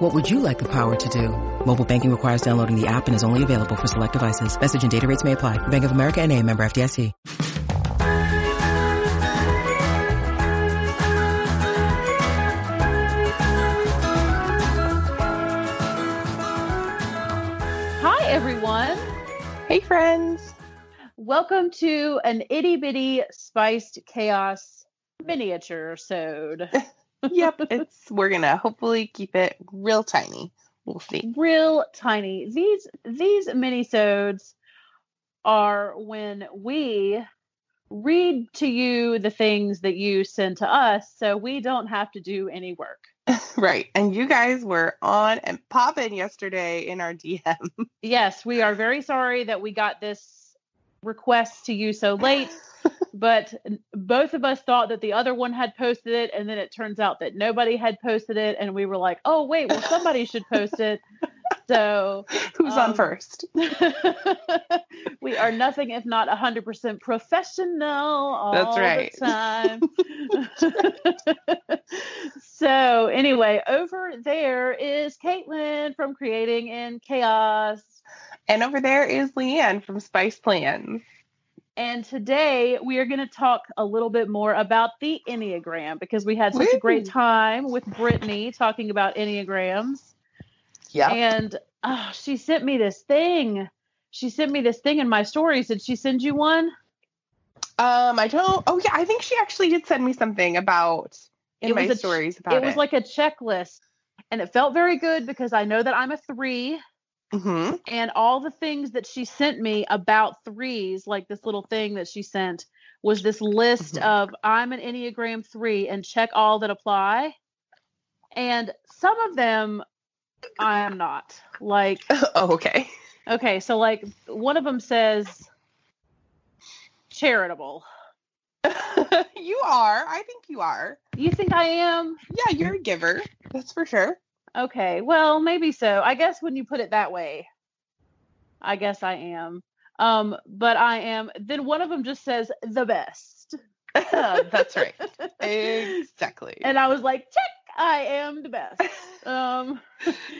What would you like the power to do? Mobile banking requires downloading the app and is only available for select devices. Message and data rates may apply. Bank of America and a member FDIC. Hi, everyone. Hey, friends. Welcome to an itty bitty spiced chaos miniature sode. Yep, it's we're gonna hopefully keep it real tiny. We'll see. Real tiny. These these minisodes are when we read to you the things that you send to us so we don't have to do any work. Right. And you guys were on and popping yesterday in our DM. Yes, we are very sorry that we got this request to you so late, but both of us thought that the other one had posted it, and then it turns out that nobody had posted it, and we were like, oh, wait, well, somebody should post it. So, Who's on um, first? we are nothing if not 100% professional all That's right. the time. so, anyway, over there is Caitlin from Creating in Chaos. And over there is Leanne from Spice Plans. And today we are going to talk a little bit more about the Enneagram because we had such a great time with Brittany talking about Enneagrams. Yep. And oh, she sent me this thing. She sent me this thing in my stories. Did she send you one? um, I don't oh yeah, I think she actually did send me something about in It my stories about it was like a checklist. And it felt very good because I know that I'm a three. Hmm And all the things that she sent me about threes, like this little thing that she sent, was this list Mhm. of I'm an Enneagram three and check all that apply. And some of them I am not. Like, Oh, okay. okay, so like one of them says charitable. you are. I think you are. You think I am? Yeah, you're a giver. That's for sure. Okay, well, maybe so. I guess when you put it that way, I guess I am. Um, but I am. Then one of them just says the best. That's right. Exactly. And I was like, check, I am the best. Um,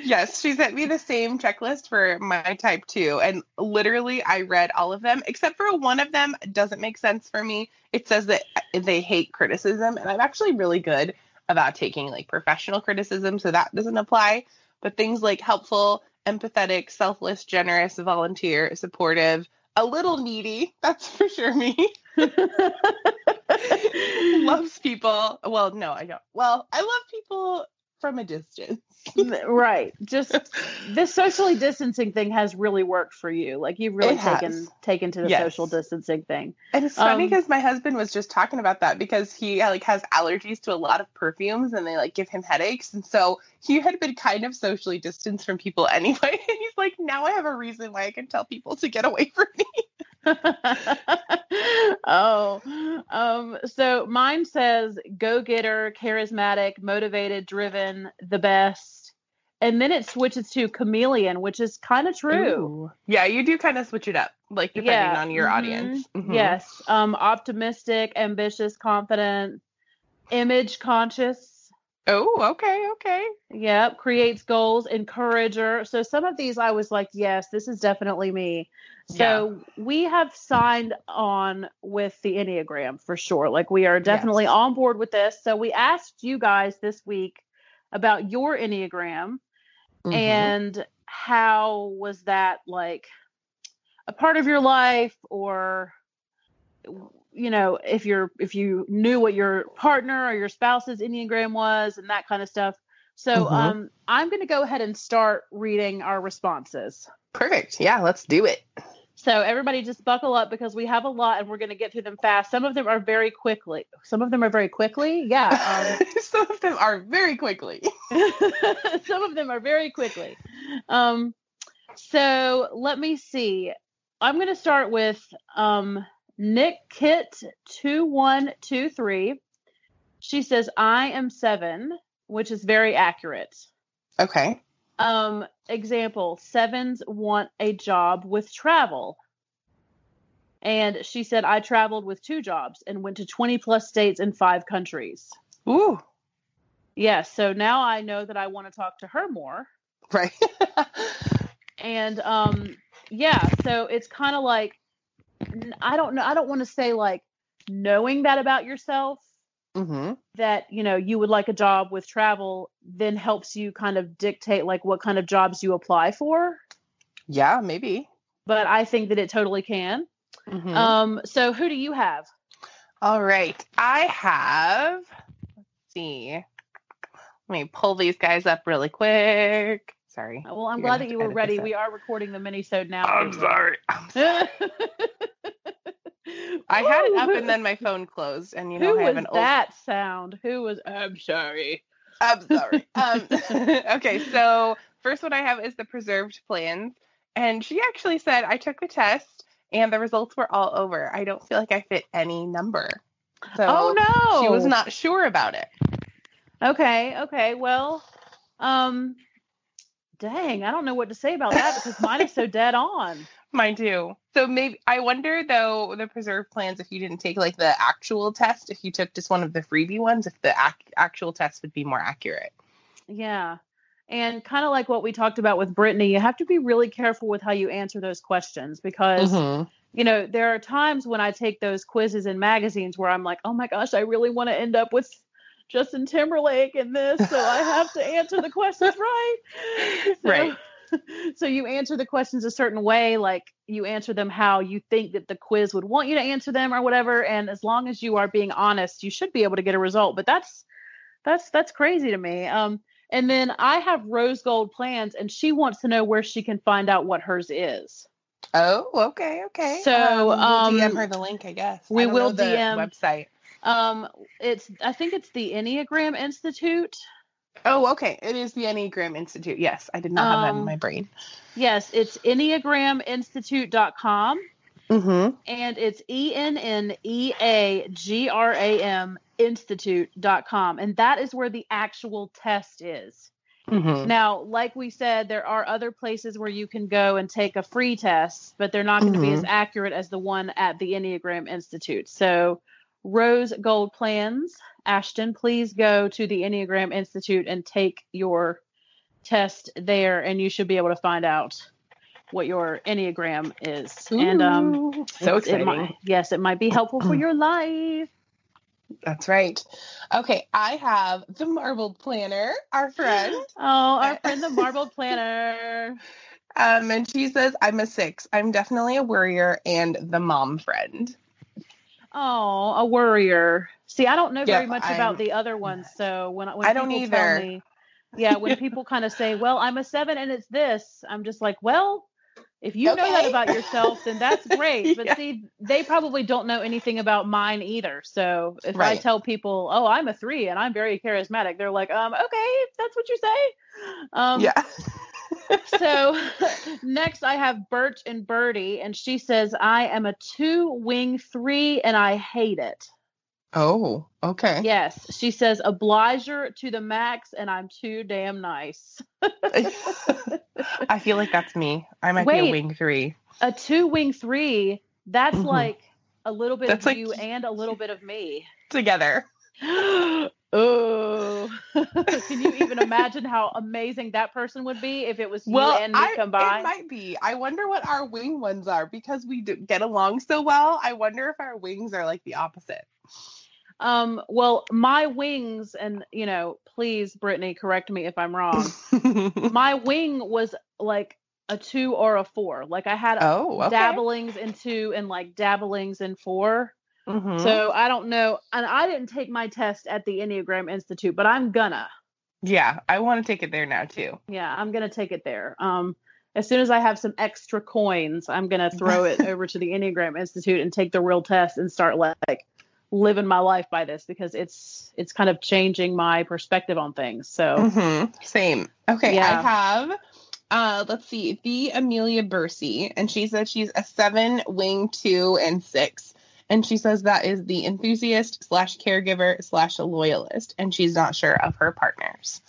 Yes, she sent me the same checklist for my type 2 and literally I read all of them except for one of them doesn't make sense for me. It says that they hate criticism and I'm actually really good about taking like professional criticism so that doesn't apply, but things like helpful, empathetic, selfless, generous, volunteer, supportive, a little needy, that's for sure me. Loves people. Well, no, I don't. Well, I love people from a distance. right. Just this socially distancing thing has really worked for you. Like you've really It has. taken taken to the Yes. social distancing thing. And it's funny Um, because my husband was just talking about that because he like has allergies to a lot of perfumes and they like give him headaches. And so he had been kind of socially distanced from people anyway. And he's like, now I have a reason why I can tell people to get away from me. oh, um, so mine says go getter, charismatic, motivated, driven, the best. And then it switches to chameleon, which is kind of true. Ooh. Yeah, you do kind of switch it up, like depending Yeah, on your mhm. audience. Mhm. Yes. Um, optimistic, ambitious, confident, image conscious. Oh, okay, okay. Yep. Creates goals, encourager. So some of these I was like, yes, this is definitely me. So we have signed on with the Enneagram for sure. Like we are definitely Yes. on board with this. So we asked you guys this week about your Enneagram Mhm. and how was that like a part of your life or you know if you're if you knew what your partner or your spouse's enneagram was and that kind of stuff so Mhm. um i'm going to go ahead and start reading our responses perfect. Yeah, let's do it. so everybody just buckle up because we have a lot and we're going to get through them fast some of them are very quickly some of them are very quickly yeah um, Some of them are very quickly. Some of them are very quickly. Um, so let me see. I'm going to start with um, Nick Kit two one two three. She says I am seven, which is very accurate. Okay. Um, example: sevens want a job with travel. And she said I traveled with two jobs and went to 20 plus states in five countries. Ooh. Yes, so now I know that I want to talk to her more. Right. And um yeah, so it's kind of like I don't know, I don't want to say like knowing that about yourself mm-hmm. that, you know, you would like a job with travel then helps you kind of dictate like what kind of jobs you apply for, Yeah, maybe. but I think that it totally can. Mhm. Um so who do you have? All right. I have, let's see. Let me pull these guys up really quick. Sorry. Well, I'm You're glad that you were ready. We are recording the mini-sode now. I'm anyway. sorry. I'm sorry. I had it up and then my phone closed, and you know Who I have was an old. that sound? Who was? I'm sorry. I'm sorry. Um, okay, so first one I have is the preserved plans, and she actually said I took the test and the results were all over. I don't feel like I fit any number. So oh no! she was not sure about it. Okay. Okay. Well, um, dang, I don't know what to say about that because mine is so dead on. Mine too. So maybe I wonder though the preserve plans if you didn't take like the actual test, if you took just one of the freebie ones, if the ac- actual test would be more accurate. Yeah. And kind of like what we talked about with Brittany, you have to be really careful with how you answer those questions because Mm-hmm. you know, there are times when I take those quizzes in magazines where I'm like, oh my gosh, I really want to end up with Justin Timberlake in this, so I have to answer the questions right. So, Right. So you answer the questions a certain way, like you answer them how you think that the quiz would want you to answer them or whatever. And as long as you are being honest, you should be able to get a result. But that's that's that's crazy to me. Um, and then I have rose gold plans, and she wants to know where she can find out what hers is. Oh, okay, okay. So, um, we'll um, DM her the link, I guess. we I will DM. website. Um, it's I think it's the Enneagram Institute. Oh, okay. It is the Enneagram Institute. Yes, I did not have that in Um, my brain. Yes, it's enneagraminstitute.com Mm-hmm. and it's E N N E A G R A M institute.com and that is where the actual test is. Mm-hmm. Now, like we said, there are other places where you can go and take a free test, but they're not going to be as accurate as the one at the Enneagram Institute. So, Rose Gold Plans, Ashton, please go to the Enneagram Institute and take your test there, and you should be able to find out what your Enneagram is. And um, so it's- it might, yes, it might be helpful for your life. That's right. Okay, I have the marbled planner, our friend. Oh, our friend, the Marbled Planner. Um, and she says, I'm a six. I'm definitely a worrier and the mom friend. Oh, a worrier. See, I don't know very Yep, much I'm- about the other ones, so when when I don't either. me, yeah, when people kind of say, "Well, I'm a seven and it's this," I'm just like, "Well, if you know that about yourself, then that's great." But Yeah. see, they probably don't know anything about mine either. So if I tell people, "Oh, I'm a three and I'm very charismatic," they're like, "Um, okay, that's what you say." Um, yeah. So next I have Birch and Birdie, and she says, I am a two wing three and I hate it. Oh, okay. Yes. She says, obliger to the max and I'm too damn nice. I feel like that's me. I might be Wait. a wing three. A two wing three, that's Mhm. like a little bit That's of like- you and a little bit of me. Together. oh. Can you even imagine how amazing that person would be if it was you Well, and me I, it might be. I wonder what our wing ones are because we do get along so well. I wonder if our wings are like the opposite. Um, well, my wings, and you know, please, Brittany, correct me if I'm wrong. my wing was like a two or a four. Like I had oh, okay. dabblings in two and like dabblings in 4 Mhm. So I don't know. And I didn't take my test at the Enneagram Institute, but I'm gonna. yeah, I want to take it there now too. Yeah, I'm gonna take it there. Um, as soon as I have some extra coins, I'm gonna throw it over to the Enneagram Institute and take the real test and start like living my life by this because it's it's kind of changing my perspective on things. So Mhm. Same. Okay, Yeah. I have. Uh, let's see, the Amelia Bursey, and she said she's a seven, wing two, and six. And she says that is the enthusiast slash caregiver slash loyalist, and she's not sure of her partners.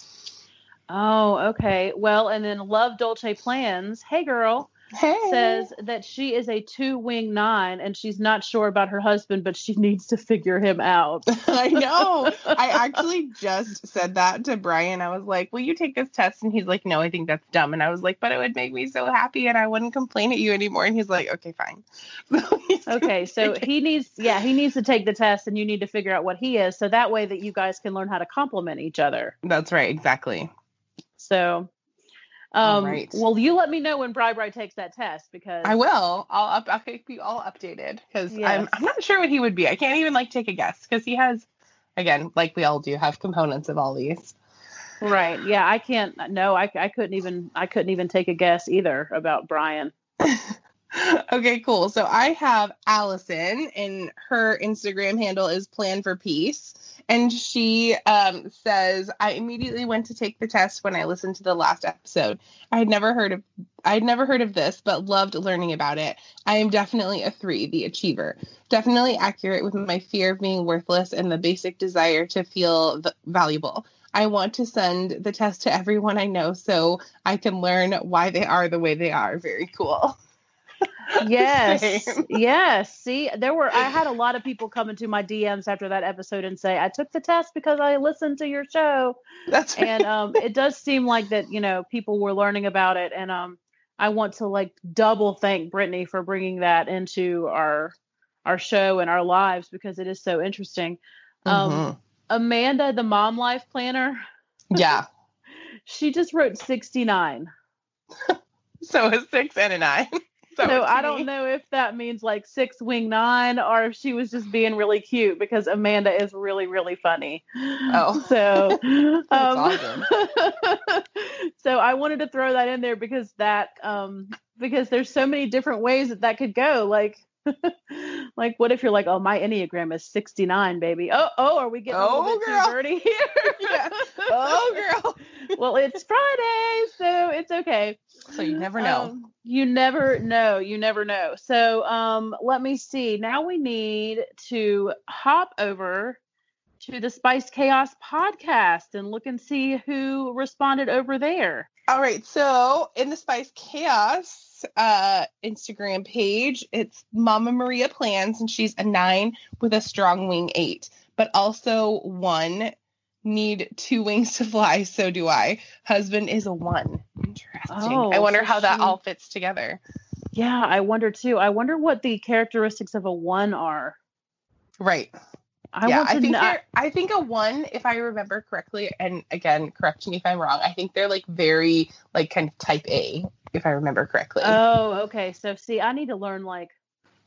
Oh, okay. Well, and then Love Dolce Plans. Hey, girl. Hey. Says that she is a two wing nine and she's not sure about her husband, but she needs to figure him out. I know. I actually just said that to Brian. I was like, Will you take this test? And he's like, No, I think that's dumb. And I was like, But it would make me so happy and I wouldn't complain at you anymore. And he's like, Okay, fine. So okay, so he needs, yeah, he needs to take the test and you need to figure out what he is. So that way that you guys can learn how to compliment each other. That's right. Exactly. So, um, right. well, you let me know when Bri Bri takes that test because I will. I'll up. I'll keep you all updated because Yes. I'm. I'm not sure what he would be. I can't even like take a guess because he has, again, like we all do, have components of all these. Right. Yeah, I can't. No, I, I couldn't even. I couldn't even take a guess either about Brian. okay, cool. So I have Allison, and her Instagram handle is Plan for Peace. And she um, says, I immediately went to take the test when I listened to the last episode. I had never heard of I had never heard of this, but loved learning about it. I am definitely a three, the achiever. Definitely accurate with my fear of being worthless and the basic desire to feel valuable. I want to send the test to everyone I know so I can learn why they are the way they are. Very cool. Yes. Same. yes. See, there were. I had a lot of people come into my DMs after that episode and say, "I took the test because I listened to your show." That's right. and um, it does seem like that you know people were learning about it and um, i want to like double thank brittany for bringing that into our our show and our lives because it is so interesting um, Mhm. amanda the mom life planner Yeah. she just wrote 69 So a six and a nine. So, so i don't know if that means like six wing nine or if she was just being really cute because amanda is really really funny Oh. so um, so I wanted to throw that in there because that um because there's so many different ways that that could go like like what if you're like oh my enneagram is 69 baby oh oh are we getting a Oh, little bit girl. too dirty here Yeah. Oh, girl. well it's Friday so it's okay So you never know. um, you never know. You never know. So um, let me see. Now we need to hop over to the Spice Chaos podcast and look and see who responded over there. All right. So in the Spice Chaos uh, Instagram page, it's Mama Maria Plans, and she's a nine with a strong wing eight, but also one. Need two wings to fly, so do I. Husband is a one. Interesting. Oh, I wonder so how that all fits together. Yeah, I wonder too. I wonder what the characteristics of a one are. Right. I yeah, I think they're I think a one, if I remember correctly, and again, correct me if I'm wrong. I think they're like very like kind of type A, if I remember correctly. Oh, okay. So see, I need to learn like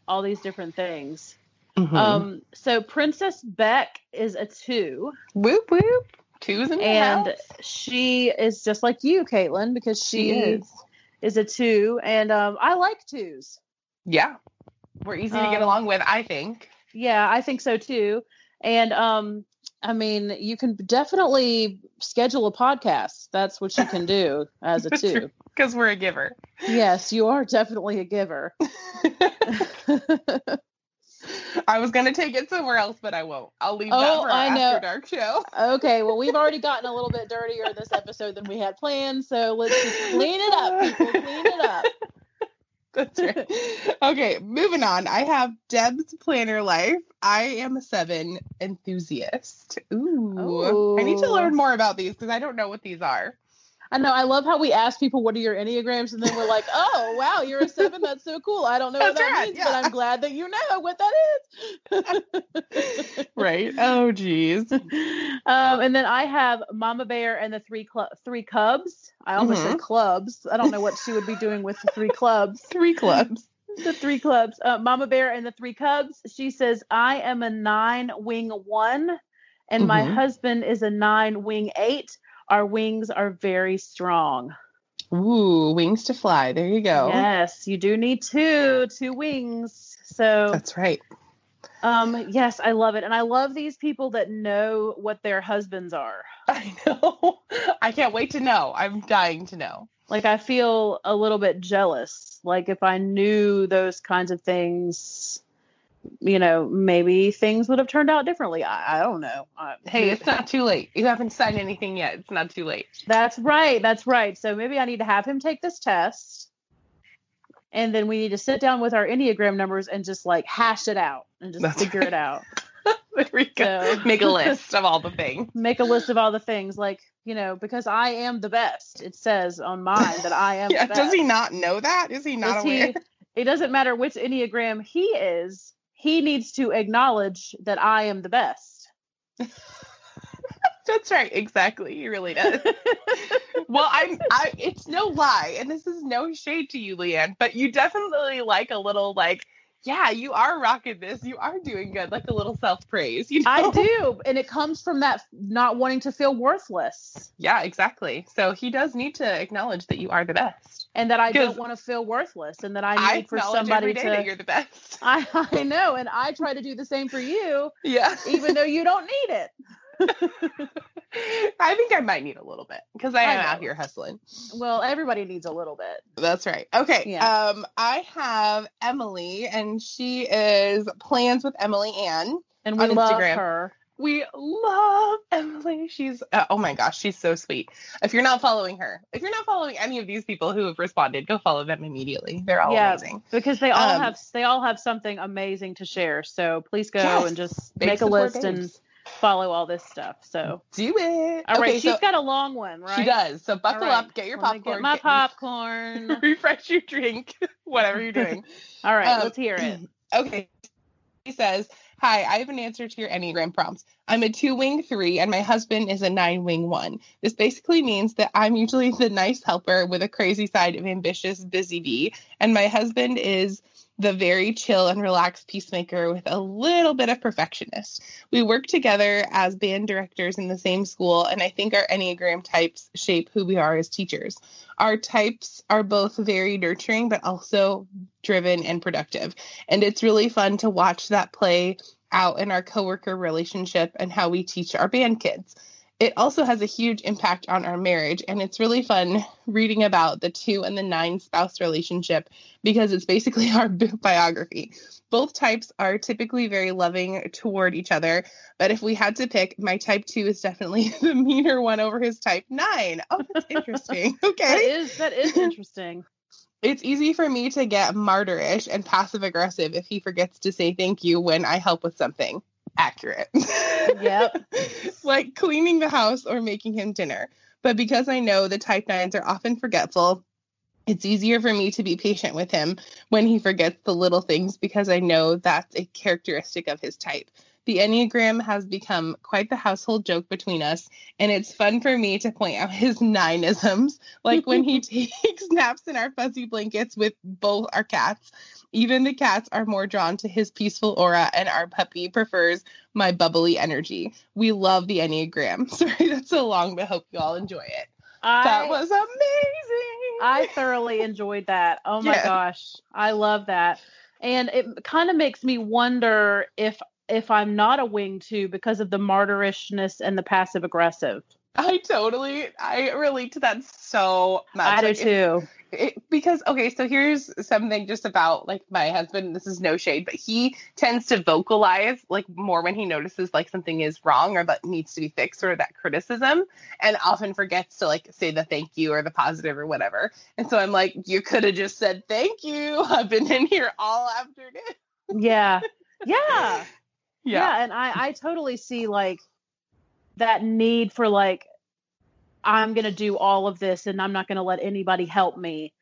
all these different things. Mhm. Um, so Princess Beck is a two. whoop whoop, twos in the and house. she is just like you, Caitlin, because she, She is. is a two, and um, I like twos. Yeah, we're easy to get Um, along with. I think. Yeah, I think so too. And um, I mean, you can definitely schedule a podcast. That's what you can do as a two. Because we're a giver. Yes, you are definitely a giver. I was gonna take it somewhere else, but I won't. I'll leave that Oh, for our I know. after dark show. okay, well, we've already gotten a little bit dirtier this episode than we had planned, so let's just clean it up, people. Clean it up. That's right. Okay, moving on. I have Deb's Planner Life. I am a seven enthusiast. Ooh. I need to learn more about these because I don't know what these are. I know. I love how we ask people, "What are your enneagrams?" and then we're like, "Oh, wow, you're a seven. That's so cool. I don't know what that right, means, but. I'm glad that you know what that is." Right. Oh, geez. um, and then I have Mama Bear and the three cl- three cubs. I almost Mm-hmm. said clubs. I don't know what she would be doing with the three clubs. Three clubs. The three clubs. Uh, Mama Bear and the three cubs. She says, "I am a nine wing one, and my Mhm. husband is a nine wing eight. Our wings are very strong." Ooh, wings to fly. There you go. Yes, you do need two, two wings. So, That's right. um, yes, I love it, and I love these people that know what their husbands are. I know. I can't wait to know. I'm dying to know. Like, I feel a little bit jealous. Like, if I knew those kinds of things, you know, maybe things would have turned out differently. I, I don't know. Uh, Hey, it's not too late. You haven't signed anything yet. It's not too late. That's right. That's right. So maybe I need to have him take this test. And then we need to sit down with our Enneagram numbers and just like hash it out and just That's figure right. it out. There we go. So- Make a list of all the things. Make a list of all the things, like, you know, because I am the best. It says on mine that I am Yeah, the best. does he not know that? Is he not Is aware? he, it doesn't matter which Enneagram he is, he needs to acknowledge that I am the best. That's right, exactly. He really does. well, I'm I it's no lie, and this is no shade to you, Leanne, but you definitely like a little like, yeah, you are rocking this. You are doing good, like a little self-praise, you know? I do. And it comes from that not wanting to feel worthless. Yeah, exactly. So he does need to acknowledge that you are the best. and that I don't want to feel worthless and that I I need for somebody to that you're the best. I, I know and I try to do the same for you Yeah. even though you don't need it. I think I might need a little bit because I I am know. out here hustling. Well, everybody needs a little bit. That's right. Okay. Yeah. Um, I have Emily, and she is plans with Emily Ann. And we On love Instagram. her. We love Emily. She's uh, oh my gosh, she's so sweet. If you're not following her, if you're not following any of these people who have responded, go follow them immediately. They're all Yeah. amazing. Because they all Um, have they all have something amazing to share. So please go Yes. and just make a list and babes. Follow all this stuff. So Do it. all right, okay, she's so got a long one, right? she does. So buckle right. up, get your popcorn, Get my get- popcorn. refresh your drink, whatever you're doing. all right, Um, let's hear it. Okay. He says, Hi, I have an answer to your Enneagram prompts. I'm a two wing three, and my husband is a nine wing one. This basically means that I'm usually the nice helper with a crazy side of ambitious, busy bee, and my husband is the very chill and relaxed peacemaker with a little bit of perfectionist. We work together as band directors in the same school, and I think our Enneagram types shape who we are as teachers. Our types are both very nurturing, but also driven and productive. And it's really fun to watch that play out in our coworker relationship and how we teach our band kids. It also has a huge impact on our marriage, and it's really fun reading about the two and the nine spouse relationship because it's basically our biography. Both types are typically very loving toward each other, but if we had to pick, my type two is definitely the meaner one over his type nine. Oh, that's interesting. Okay. is that is interesting. It's easy for me to get martyrish and passive aggressive if he forgets to say thank you when I help with something. Accurate. Yep. like cleaning the house or making him dinner. But because I know the type nines are often forgetful, it's easier for me to be patient with him when he forgets the little things because I know that's a characteristic of his type. The Enneagram has become quite the household joke between us, and it's fun for me to point out his nineisms, like when he takes naps in our fuzzy blankets with both our cats. Even the cats are more drawn to his peaceful aura, and our puppy prefers my bubbly energy. We love the Enneagram. Sorry, that's so long, but hope you all enjoy it. that was amazing. I thoroughly enjoyed that. Oh my Yeah. gosh. I love that. And it kind of makes me wonder if if I'm not a wing two because of the martyrishness and the passive aggressive. I totally I relate to that so much. I do Like, too. It, because okay, so here's something just about like my husband. This is no shade, but he tends to vocalize like more when he notices like something is wrong or that needs to be fixed or that criticism, and often forgets to like say the thank you or the positive or whatever. And so I'm like, you could have just said thank you. I've been in here all afternoon. Yeah. Yeah. yeah and i i totally see like that need for like i'm gonna do all of this and i'm not gonna let anybody help me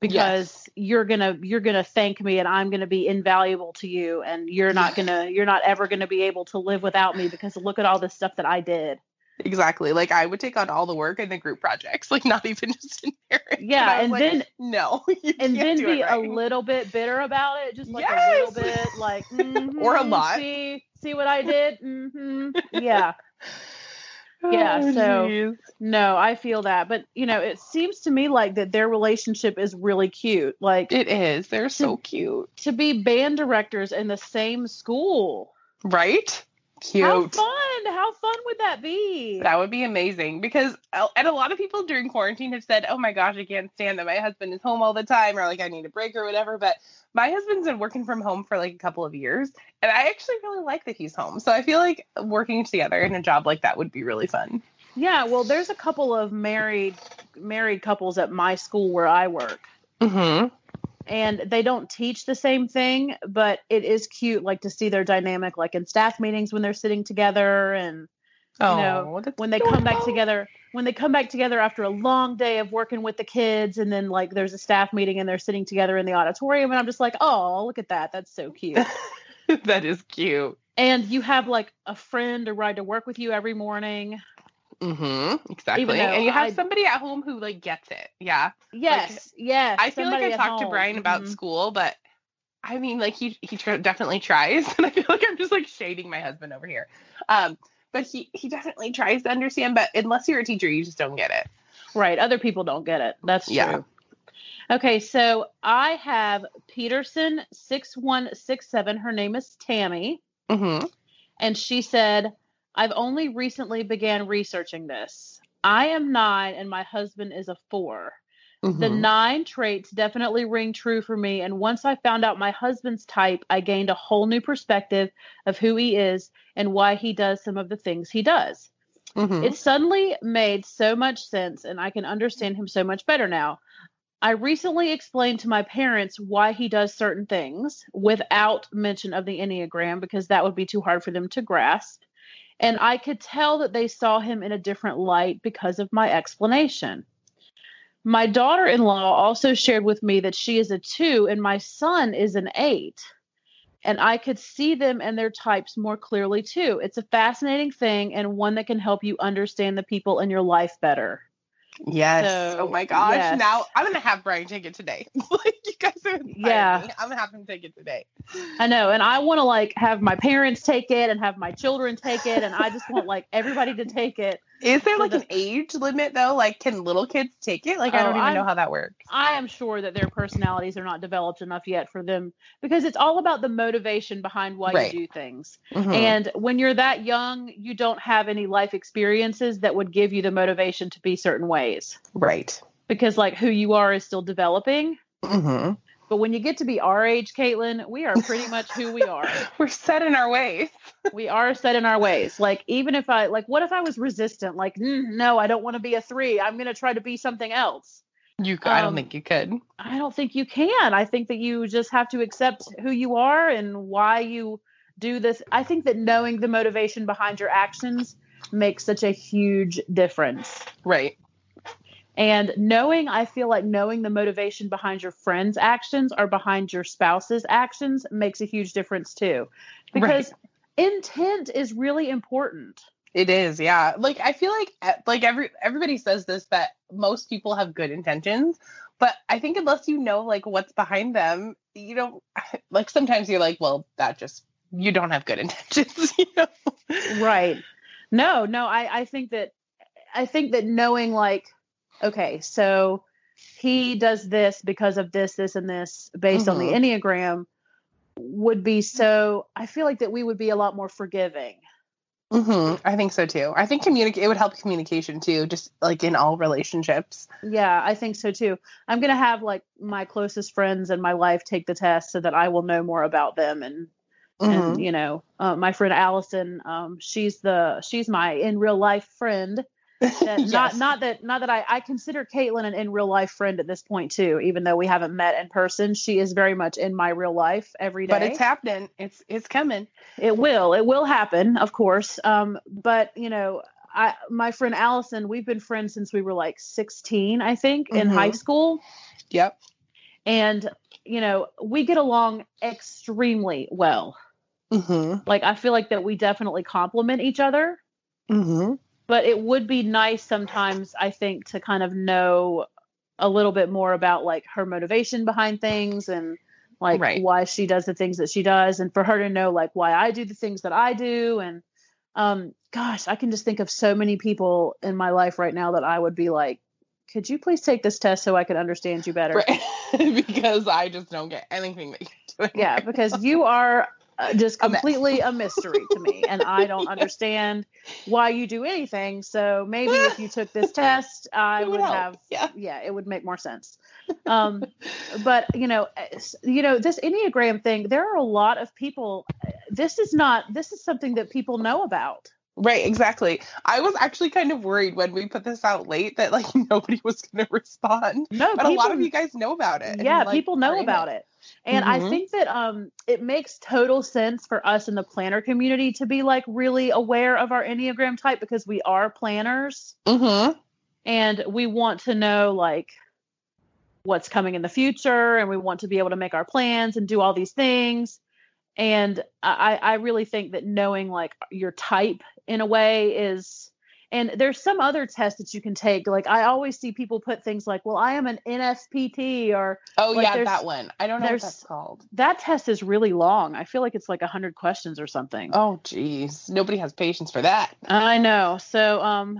because you're gonna you're gonna thank me and i'm gonna be invaluable to you and you're not gonna you're not ever gonna be able to live without me because look at all the stuff that i did. Exactly. Like I would take on all the work in the group projects, like not even just inherit. Yeah, I was and like, then- no, and then be it a little bit bitter about it just like a little bit like Or a mhm, lot. see see what i did? Hmm yeah yeah, Oh, so- geez. No, I feel that. But, you know, it seems to me like that their relationship is really cute. Like it is. They're so cute, to be band directors in the same school. right? Cute. How fun! How fun would that be? That would be amazing because, uh, and a lot of people during quarantine have said, "Oh my gosh, I can't stand that my husband is home all the time," or like I need a break or whatever. But my husband's been working from home for like a couple of years, and I actually really like that he's home. So I feel like working together in a job like that would be really fun. Yeah, well, there's a couple of married married couples at my school where I work, Mm-hmm. And they don't teach the same thing, but it is cute, like to see their dynamic, like in staff meetings when they're sitting together, and Oh, know, when they come back together, when they come back together after a long day of working with the kids, and then like there's a staff meeting and they're sitting together in the auditorium, and I'm just like, oh, look at that, that's so cute. that is cute. and you have like a friend to ride to work with you every morning. Mm-hmm. Exactly. And you have I- somebody at home who like gets it. Yeah. Yes, yes. I feel like I talked to. Brian about Mhm. school, but I mean, like he he tr- definitely tries, and I feel like I'm just like shading my husband over here. Um, but he he definitely tries to understand, but unless you're a teacher, you just don't get it. Right. Other people don't get it. That's true. Yeah. Okay, so I have Peterson six one six seven. Her name is Tammy, Mm-hmm. and she said, "I've only recently began researching this. I am nine, and my husband is a four. The Mm-hmm. nine traits definitely ring true for me, and once I found out my husband's type, I gained a whole new perspective of who he is and why he does some of the things he does." Mm-hmm. It suddenly made so much sense, and I can understand him so much better now. I recently explained to my parents why he does certain things without mention of the Enneagram because that would be too hard for them to grasp. And I could tell that they saw him in a different light because of my explanation. My daughter in law also shared with me that she is a two and my son is an eight. And I could see them and their types more clearly too. It's a fascinating thing and one that can help you understand the people in your life better. Yes. Oh so, oh my gosh. yes. Now I'm gonna have Brian take it today. like you guys are Yeah. me. I'm gonna have him take it today. I know, and I want to like have my parents take it and have my children take it, and I just want like everybody to take it. Is there like an age limit though? Like, can little kids take it? Like, I Oh, don't even I'm- know how that works. I am sure that their personalities are not developed enough yet for them because it's all about the motivation behind why Right. you do things. Mhm. And when you're that young, you don't have any life experiences that would give you the motivation to be certain ways right. because like who you are is still developing. Mm-hmm. But when you get to be our age, Caitlin, we are pretty much who we are. We're set in our ways. we are set in our ways. Like even if I like, what if I was resistant? Like, mm, no, I don't want to be a three. I'm gonna try to be something else. You, I don't Um, think you could. I don't think you can. I think that you just have to accept who you are and why you do this. I think that knowing the motivation behind your actions makes such a huge difference. Right. And knowing, I feel like knowing the motivation behind your friend's actions or behind your spouse's actions makes a huge difference too. Because intent is really important. It is, yeah. Like I feel like eh, like every everybody says this that most people have good intentions, but I think unless you know like what's behind them, you don't like sometimes you're like, well, that just you don't have good intentions, you know. right no no i i think that i think that knowing like okay so he does this because of this this and this based on the Mhm. enneagram would be so i feel like that we would be a lot more forgiving hmm I think so too. I think communicate it would help communication too, just like in all relationships. yeah i think so too i'm going to have like my closest friends in my life take the test so that i will know more about them and and you know uh, my friend allison um she's the she's my in real life friend that not Yes. not that not that I, I consider Caitlin an in real life friend at this point too, even though we haven't met in person. She is very much in my real life every day. but it's happening. It's it's coming. it will it will happen, of course. Um, but you know, I my friend Allison, we've been friends since we were like 16, I think, in Mhm. high school, Yep. and you know, we get along extremely well. hmm Like I feel like that we definitely complement each other. hmm but it would be nice sometimes i think to kind of know a little bit more about like her motivation behind things and like Right. why she does the things that she does and for her to know like why i do the things that i do and um gosh i can just think of so many people in my life right now that i would be like could you please take this test so i can understand you better Right. because I just don't get anything that you're doing. yeah because you are uh, just completely a mystery to me, and I don't understand why you do anything. So maybe if you took this test, I would help. have Yeah. yeah, it would make more sense. Um, but you know, you know, this Enneagram thing, there are a lot of people. This is not. This is something that people know about. Right, exactly. I was actually kind of worried when we put this out late that like nobody was going to respond. No, But a lot of you guys know about it. yeah like, people know about it, and i Mhm. think that um it makes total sense for us in the planner community to be like really aware of our enneagram type because we are planners Mhm. and we want to know like what's coming in the future and we want to be able to make our plans and do all these things and i i really think that knowing like your type in a way is and there's some other tests that you can take like i always see people put things like well i am an nfpt or Oh Like, yeah, that one. I don't know what that's called. that test is really long i feel like it's like 100 questions or something Oh geez, nobody has patience for that. i know so um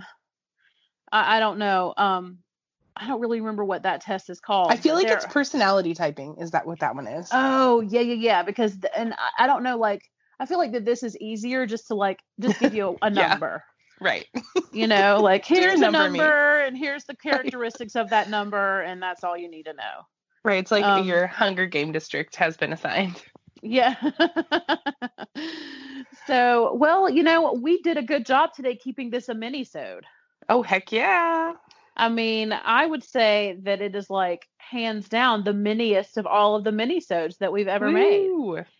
I, I don't know um i don't really remember what that test is called I feel like it's personality typing. Is that what that one is? oh yeah yeah yeah because th- and I, I don't know like i feel like that this is easier just to like just give you a, a Yeah. number right. you know like here's a number number me. and here's the characteristics of that number and that's all you need to know Right. It's like Um, your Hunger Game district has been assigned. Yeah. so, well, you know, we did a good job today keeping this a mini-sode. Oh heck yeah. I mean, I would say that it is like hands down the miniest of all of the mini-sodes that we've ever made.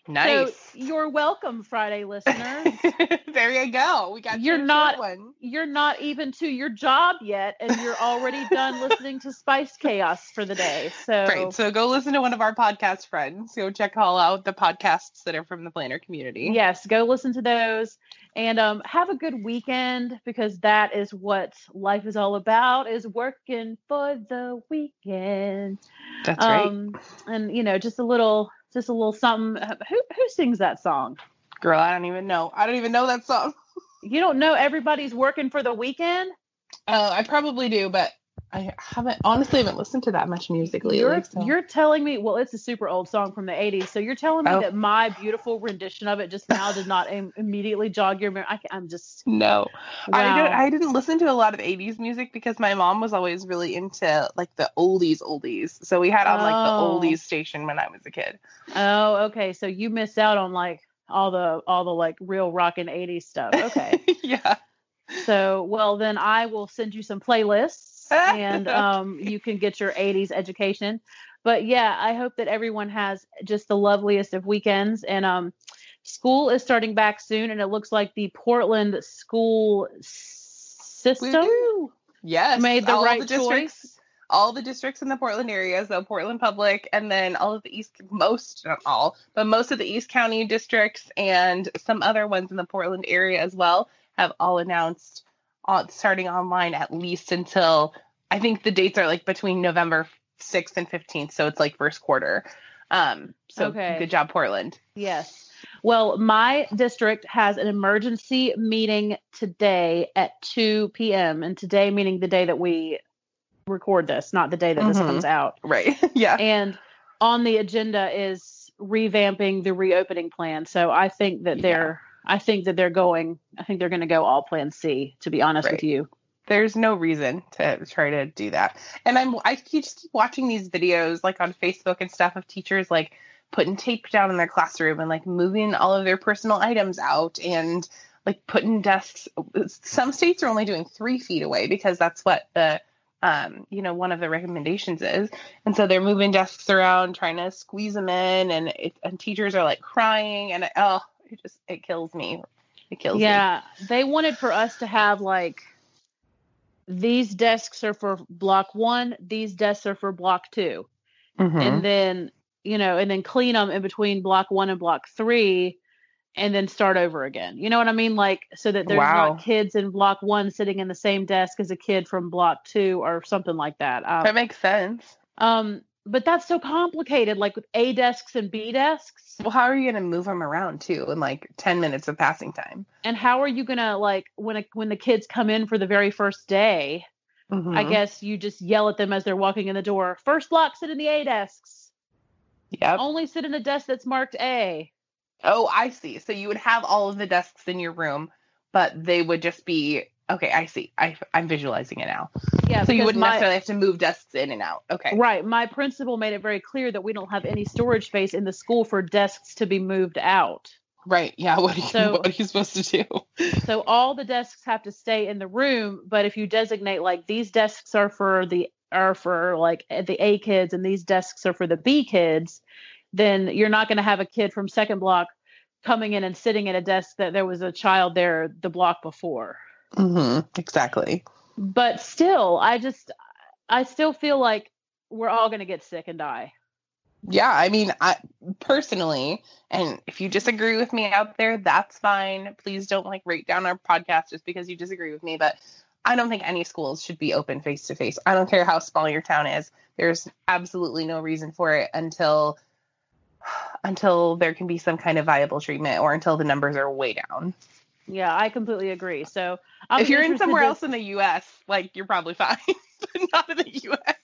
Nice. So you're welcome, Friday listeners. there you go. We got You're not- one. you're not even to your job yet, and you're already done listening to Spice Chaos for the day. So, Right. So go listen to one of our podcast friends. Go check all out the podcasts that are from the planner community. yes, go listen to those and um, have a good weekend because that is what life is all about is working for the weekend. That's right. Um, and you know, just a little, just a little something. Who who sings that song? Girl, I don't even know. I don't even know that song. You don't know everybody's working for the weekend. Uh, I probably do, but I haven't honestly haven't listened to that much music lately. You're so- you're telling me, well, it's a super old song from the '80s. So you're telling me Oh. that my beautiful rendition of it just now did not Im- immediately jog your memory. I, I'm just no. I wow. don't I didn't listen to a lot of 80s music because my mom was always really into like the oldies oldies. So we had on like Oh. the oldies station when I was a kid. Oh, okay. So you missed out on like all the all the like real rockin' 80s stuff. Okay. yeah. so well then I will send you some playlists and um you can get your 80s education. But yeah, I hope that everyone has just the loveliest of weekends and um school is starting back soon and it looks like the Portland school system Yes. made the all right the districts, choice. all the districts in the Portland area, so Portland Public, and then all of the East, most, not all, but most of the East County districts and some other ones in the Portland area as well have all announced on, starting online at least until I think the dates are like between November 6th and 15th, so it's like first quarter. Um, so Okay. good job, Portland. Yes. Well, my district has an emergency meeting today at 2 p.m. And today meaning the day that we record this, not the day that this Mhm. comes out. Right. yeah. And on the agenda is revamping the reopening plan. So I think that they're. Yeah. I think that they're going I think they're going to go all plan C to be honest with you. there's no reason to try to do that. And I'm I keep just keep watching these videos like on Facebook and stuff of teachers like putting tape down in their classroom and like moving all of their personal items out and like putting desks some states are only doing three feet away because that's what the um, you know, one of the recommendations is. And so they're moving desks around, trying to squeeze them in, and it, and teachers are like crying, and oh, it just it kills me. It kills me. Yeah, they wanted for us to have like these desks are for block 1, these desks are for block 2. Mhm. and then you know and then clean them in between block one and block three and then start over again you know what i mean like so that there's Wow. not kids in block one sitting in the same desk as a kid from block two or something like that um, that makes sense. um but that's so complicated like with a desks and b desks Well, how are you going to move them around too in like 10 minutes of passing time? and how are you gonna like when a, when the kids come in for the very first day i Mhm. guess you just yell at them as they're walking in the door first block sit in the a desks yeah only sit in a desk that's marked a Oh, I see. So you would have all of the desks in your room, but they would just be okay. I see. I, I'm visualizing it now. Yeah. So you wouldn't my- necessarily have to move desks in and out. Okay. Right. My principal made it very clear that we don't have any storage space in the school for desks to be moved out. Right. Yeah. What are you, So- what are you supposed to do? So all the desks have to stay in the room, but if you designate like these desks are for the are for like eh, the A kids and these desks are for the B kids, then you're not going to have a kid from second block coming in and sitting at a desk that there was a child there the block before. Hmm Exactly. But still, I just I still feel like we're all going to get sick and die. Yeah. I mean, I personally, and if you disagree with me out there, that's fine. Please don't like rate down our podcast just because you disagree with me. But I don't think any schools should be open face to face. I don't care how small your town is. There's absolutely no reason for it until until there can be some kind of viable treatment or until the numbers are way down. Yeah, I completely agree. So I'm if you're in somewhere to- else in the US, like you're probably fine, but not in the US.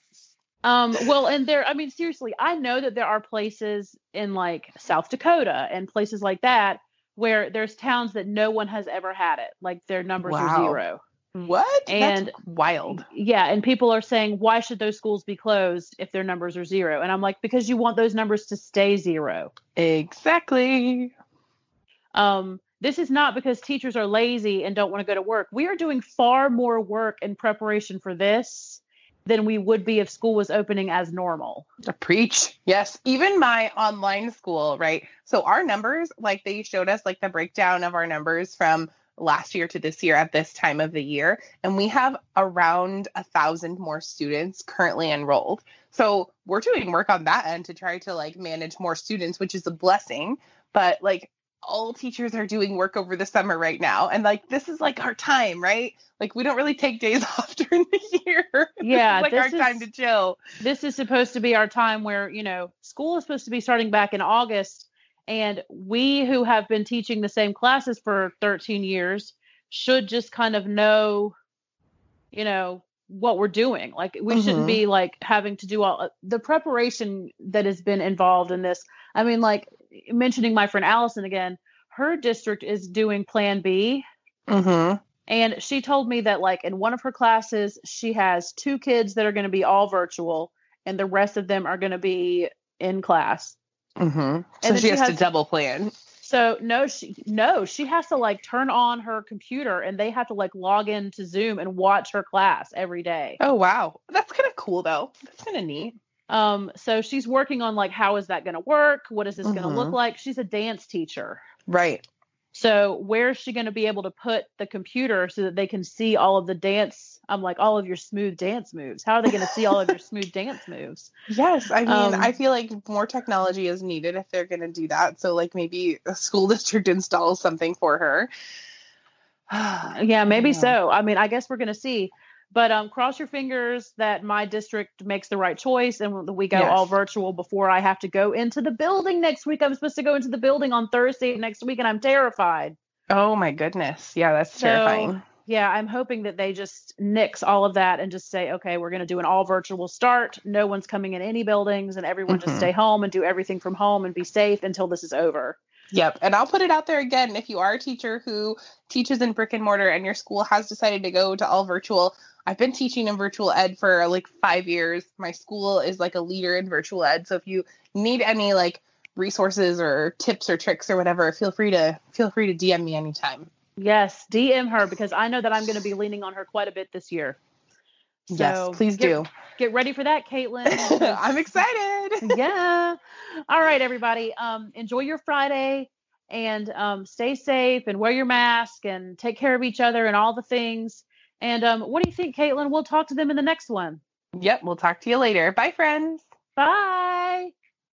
Um, well, and there, I mean, seriously, I know that there are places in like South Dakota and places like that where there's towns that no one has ever had it. Like their numbers are zero. What? And- That's wild. Yeah. And people are saying, why should those schools be closed if their numbers are zero? And I'm like, because you want those numbers to stay zero. Exactly. Um, this is not because teachers are lazy and don't want to go to work. We are doing far more work in preparation for this than we would be if school was opening as normal. Preach. Yes. Even my online school, right? So our numbers, like they showed us like the breakdown of our numbers from last year to this year at this time of the year. And we have around a thousand more students currently enrolled. So we're doing work on that end to try to like manage more students, which is a blessing. But like all teachers are doing work over the summer right now. And like this is like our time, right? Like we don't really take days off during the year. Yeah, this is like our this time to chill. this is supposed to be our time where you know school is supposed to be starting back in august and we who have been teaching the same classes for 13 years should just kind of know you know what we're doing like we Mhm. shouldn't be like having to do all the preparation that has been involved in this i mean like mentioning my friend allison again her district is doing plan b Mm-hmm. and she told me that, like, in one of her classes, she has two kids that are going to be all virtual, and the rest of them are going to be in class. Mm-hmm. So she she has, to double plan. So no, she no, she has to like turn on her computer, and they have to like log into Zoom and watch her class every day. Oh wow, that's kind of cool though. That's kind of neat. Um, so she's working on like how is that going to work? What is this going to look like? She's a dance teacher. Right. So where is she going to be able to put the computer so that they can see all of the dance? I'm like all of your smooth dance moves. How are they going to see all of your smooth dance moves? Yes, I mean, Um, I feel like more technology is needed if they're going to do that. So like maybe a school district installs something for her. Yeah, maybe Yeah. so. I mean, I guess we're going to see. But um, cross your fingers that my district makes the right choice and we go Yes. all virtual before I have to go into the building next week. I'm supposed to go into the building on Thursday next week, and I'm terrified. Oh my goodness. Yeah, that's So, terrifying. Yeah, I'm hoping that they just nix all of that and just say, okay, we're going to do an all virtual start. No one's coming in any buildings, and everyone Mhm. just stay home and do everything from home and be safe until this is over. Yep. And I'll put it out there again. If you are a teacher who teaches in brick and mortar and your school has decided to go to all virtual, I've been teaching in virtual ed for like five years. My school is like a leader in virtual ed. So if you need any like resources or tips or tricks or whatever, feel free to feel free to DM me anytime. Yes, DM her because I know that I'm going to be leaning on her quite a bit this year. yes, So please get- do. Get ready for that, Caitlin. I'm excited. yeah. All right, everybody. Um, enjoy your Friday and um, stay safe and wear your mask and take care of each other and all the things. And um, what do you think, Caitlin? We'll talk to them in the next one. Yep, we'll talk to you later. Bye friends. Bye.